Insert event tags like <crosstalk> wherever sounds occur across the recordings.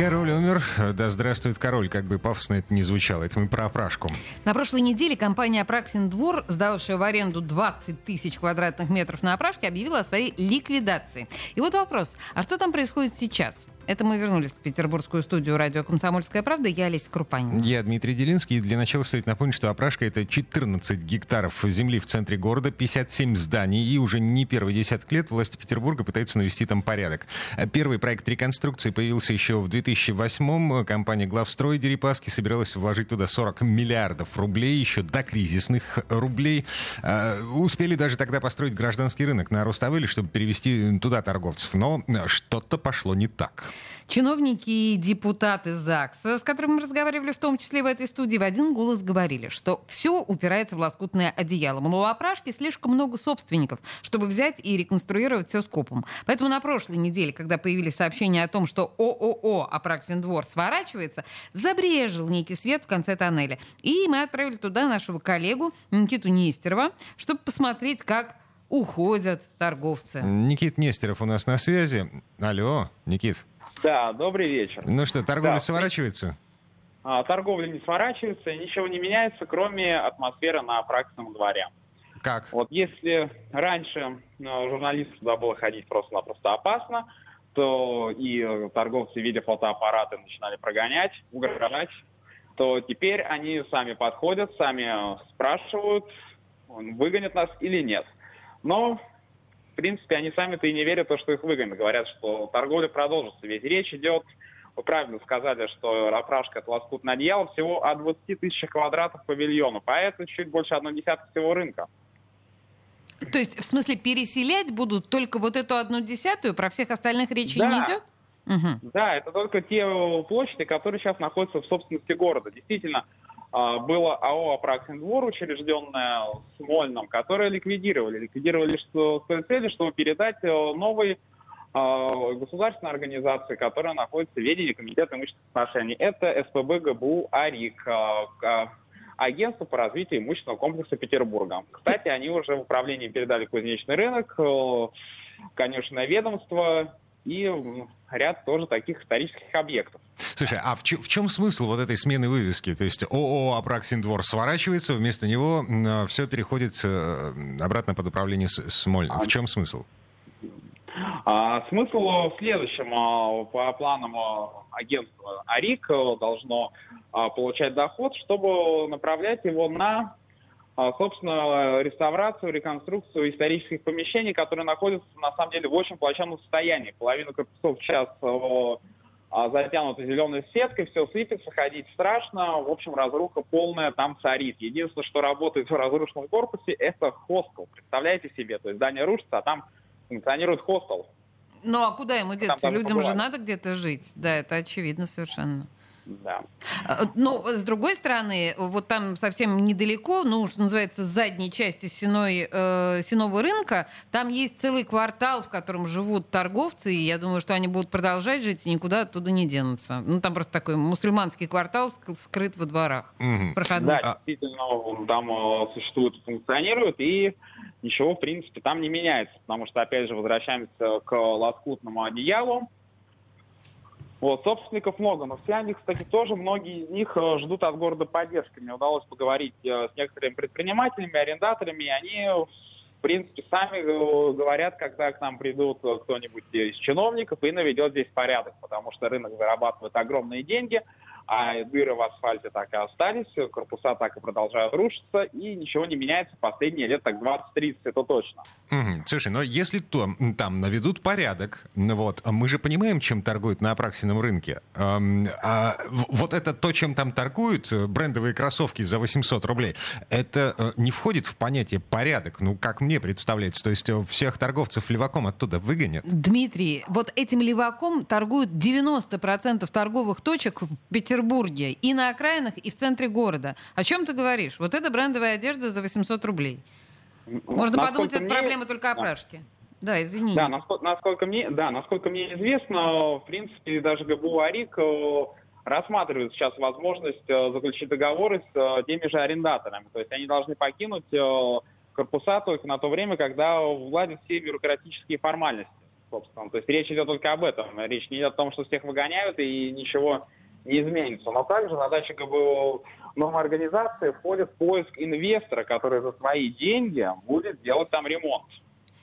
Король умер. Да здравствует король, как бы пафосно это не звучало. Это мы про опрашку. На прошлой неделе компания «Апраксин двор», сдавшая в аренду 20 тысяч квадратных метров на опрашке, объявила о своей ликвидации. И вот вопрос, а что там происходит сейчас? Это мы вернулись в петербургскую студию радио «Комсомольская правда». Я Олеся Крупанин. Я Дмитрий Делинский. Для начала стоит напомнить, что опрашка — это 14 гектаров земли в центре города, 57 зданий. И уже не первый десяток лет власти Петербурга пытаются навести там порядок. Первый проект реконструкции появился еще в 2008-м. Компания «Главстрой» Дерипаски собиралась вложить туда 40 миллиардов рублей, еще до кризисных рублей. А, успели даже тогда построить гражданский рынок на Руставеле, чтобы перевести туда торговцев. Но что-то пошло не так. Чиновники и депутаты ЗАГСа, с которыми мы разговаривали в том числе в этой студии, в один голос говорили, что все упирается в лоскутное одеяло. Мол, у опрашки слишком много собственников, чтобы взять и реконструировать все скопом. Поэтому на прошлой неделе, когда появились сообщения о том, что ООО «Апраксин двор» сворачивается, забрежил некий свет в конце тоннеля. И мы отправили туда нашего коллегу Никиту Нестерова, чтобы посмотреть, как уходят торговцы. Никит Нестеров у нас на связи. Алло, Никит. Да, добрый вечер. Ну что, торговля Да. сворачивается? А, торговля не сворачивается, ничего не меняется, кроме атмосферы на практическом дворе. Как? Вот если раньше ну, журналистам туда было ходить просто-напросто опасно, то и торговцы, видя фотоаппараты, начинали прогонять, угрожать, то теперь они сами подходят, сами спрашивают, выгонят нас или нет. Но, принципе, они сами-то и не верят в то, что их выгонят. Говорят, что торговля продолжится. Ведь речь идет, вы правильно сказали, что опрашка это лоскутное одеяло, всего о 20 тысячах квадратов павильона. Поэтому чуть больше одной десятки всего рынка. То есть, в смысле, переселять будут только вот эту одну десятую, про всех остальных речи Да. не идет? Мгм. Да, это только те площади, которые сейчас находятся в собственности города. Действительно, а, было АО «Апраксин двор», учрежденное в Смольном, которое ликвидировали. Ликвидировали что, с той целью, чтобы передать э, новой а, государственной организации, которая находится в ведении Комитета имущественных отношений. Это СПБ ГБУ АРИК, а, а, Агентство по развитию имущественного комплекса Петербурга. Кстати, они уже в управлении передали кузнечный рынок, э, конечное ведомство и ряд тоже таких исторических объектов. Слушай, а в, в чем смысл вот этой смены вывески? То есть ООО «Апраксин двор» сворачивается, вместо него все переходит э, обратно под управление С- Смольным. В чем смысл? А, смысл в следующем. А, По планам а, агентства АРИК а, должно а, получать доход, чтобы направлять его на, а, собственно, реставрацию, реконструкцию исторических помещений, которые находятся, на самом деле, в очень плачевном состоянии. Половина корпусов сейчас а, затянута зеленой сеткой, все сыпется, ходить страшно. В общем, разруха полная там царит. Единственное, что работает в разрушенном корпусе, это хостел. Представляете себе? То есть здание рушится, а там функционирует хостел. Ну а куда ему деться? Людям же побывали. надо где-то жить. Да, это очевидно совершенно. Да. А, Ну, с другой стороны, вот там совсем недалеко, ну, что называется, с задней части сеной, э, сеного рынка, там есть целый квартал, в котором живут торговцы, и я думаю, что они будут продолжать жить и никуда оттуда не денутся. Ну, там просто такой мусульманский квартал ск- скрыт во дворах. Мгм. Проходной. Да, действительно, он там э, существует и функционирует, и ничего, в принципе, там не меняется, потому что, опять же, возвращаемся к лоскутному одеялу. Вот, собственников много, но все они, кстати, тоже, многие из них э, ждут от города поддержки. Мне удалось поговорить э, с некоторыми предпринимателями, арендаторами, и они, в принципе, сами э, говорят, когда к нам придут э, кто-нибудь из чиновников и наведет здесь порядок, потому что рынок зарабатывает огромные деньги, а дыры в асфальте так и остались, корпуса так и продолжают рушиться, и ничего не меняется последние лет так 20-30, это точно. Мгм. Слушай, но если то, там наведут порядок, ну вот, а мы же понимаем, чем торгуют на Апраксином рынке. А вот это то, чем там торгуют, э, брендовые кроссовки за 800 рублей, это э, не входит в понятие порядок, ну, как мне представляется. То есть э, всех торговцев леваком оттуда выгонят. Дмитрий, вот этим леваком торгуют 90% торговых точек в Петербурге и на окраинах, и в центре города. О чем ты говоришь? Вот это брендовая одежда за 800 рублей. Можно Насколько подумать, это мне- проблема только Да. опрашки. Да, извини. Да, насколько, насколько мне, да, насколько мне известно, в принципе, даже ГБУ АРИК э, рассматривает сейчас возможность э, заключить договоры с э, теми же арендаторами. То есть они должны покинуть корпуса только на то время, когда владят все бюрократические формальности, собственно. То есть речь идет только об этом. Речь не идет о том, что всех выгоняют и ничего не изменится. Но также задача ГБУ новой организации входит в поиск инвестора, который за свои деньги будет делать там ремонт.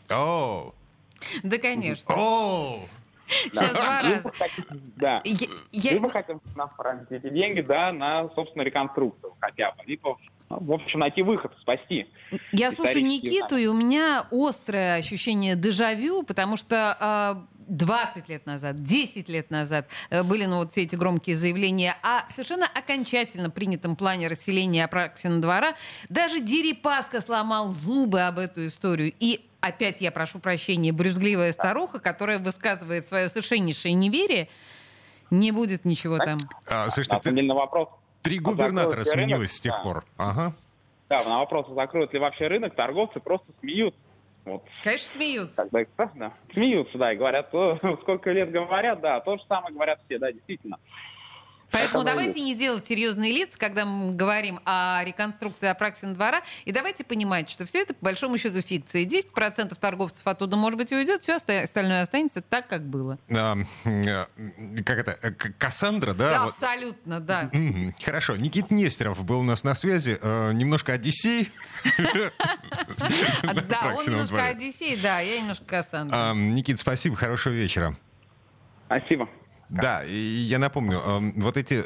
О, Да, конечно. о, Сейчас два раза. Да. Я- я- Либо хотим направить эти деньги, да, на, собственно, реконструкцию хотя бы. Либо, ну, в общем, найти выход, спасти. Я слушаю Никиту, и у меня острое ощущение дежавю, потому что а, 20 лет назад, 10 лет назад э, были ну, вот все эти громкие заявления о совершенно окончательно принятом плане расселения Апраксина двора. Даже Дерипаска сломал зубы об эту историю. И опять я прошу прощения, брюзгливая старуха, которая высказывает свое совершеннейшее неверие, не будет ничего там. А, слушайте, На ты- на вопрос, три а губернатора рынок? сменилось с тех Да. пор. Ага. да, на вопрос, закроют ли вообще рынок, торговцы просто смеются. Вот, Конечно, смеются. когда, да, смеются, да, и говорят, «О, сколько лет говорят, да, то же самое говорят все, да, действительно. Поэтому Это давайте не делать серьезные лица, когда мы говорим о реконструкции Апраксина двора, и давайте понимать, что все это по большому счету фикция. 10% торговцев оттуда, может быть, уйдет, все остальное останется так, как было. А, э, как это? э, Кассандра, да? Да, Вот. абсолютно, да. Хорошо. Никит Нестеров был у нас на связи. Э, немножко Одиссей. А, <laughs> Да, он немножко. Одиссей, да, я немножко Кассандра. А, Никит, спасибо, хорошего вечера. Спасибо. Да, и я напомню, эм, вот эти, э,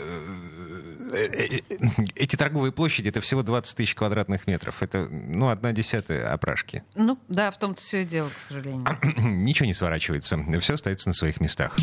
э, э, эти торговые площади, это всего 20 тысяч квадратных метров. Это, ну, одна десятая опрашки. Ну, да, в том-то все и дело, к сожалению. <clears throat> Ничего не сворачивается, все остается на своих местах.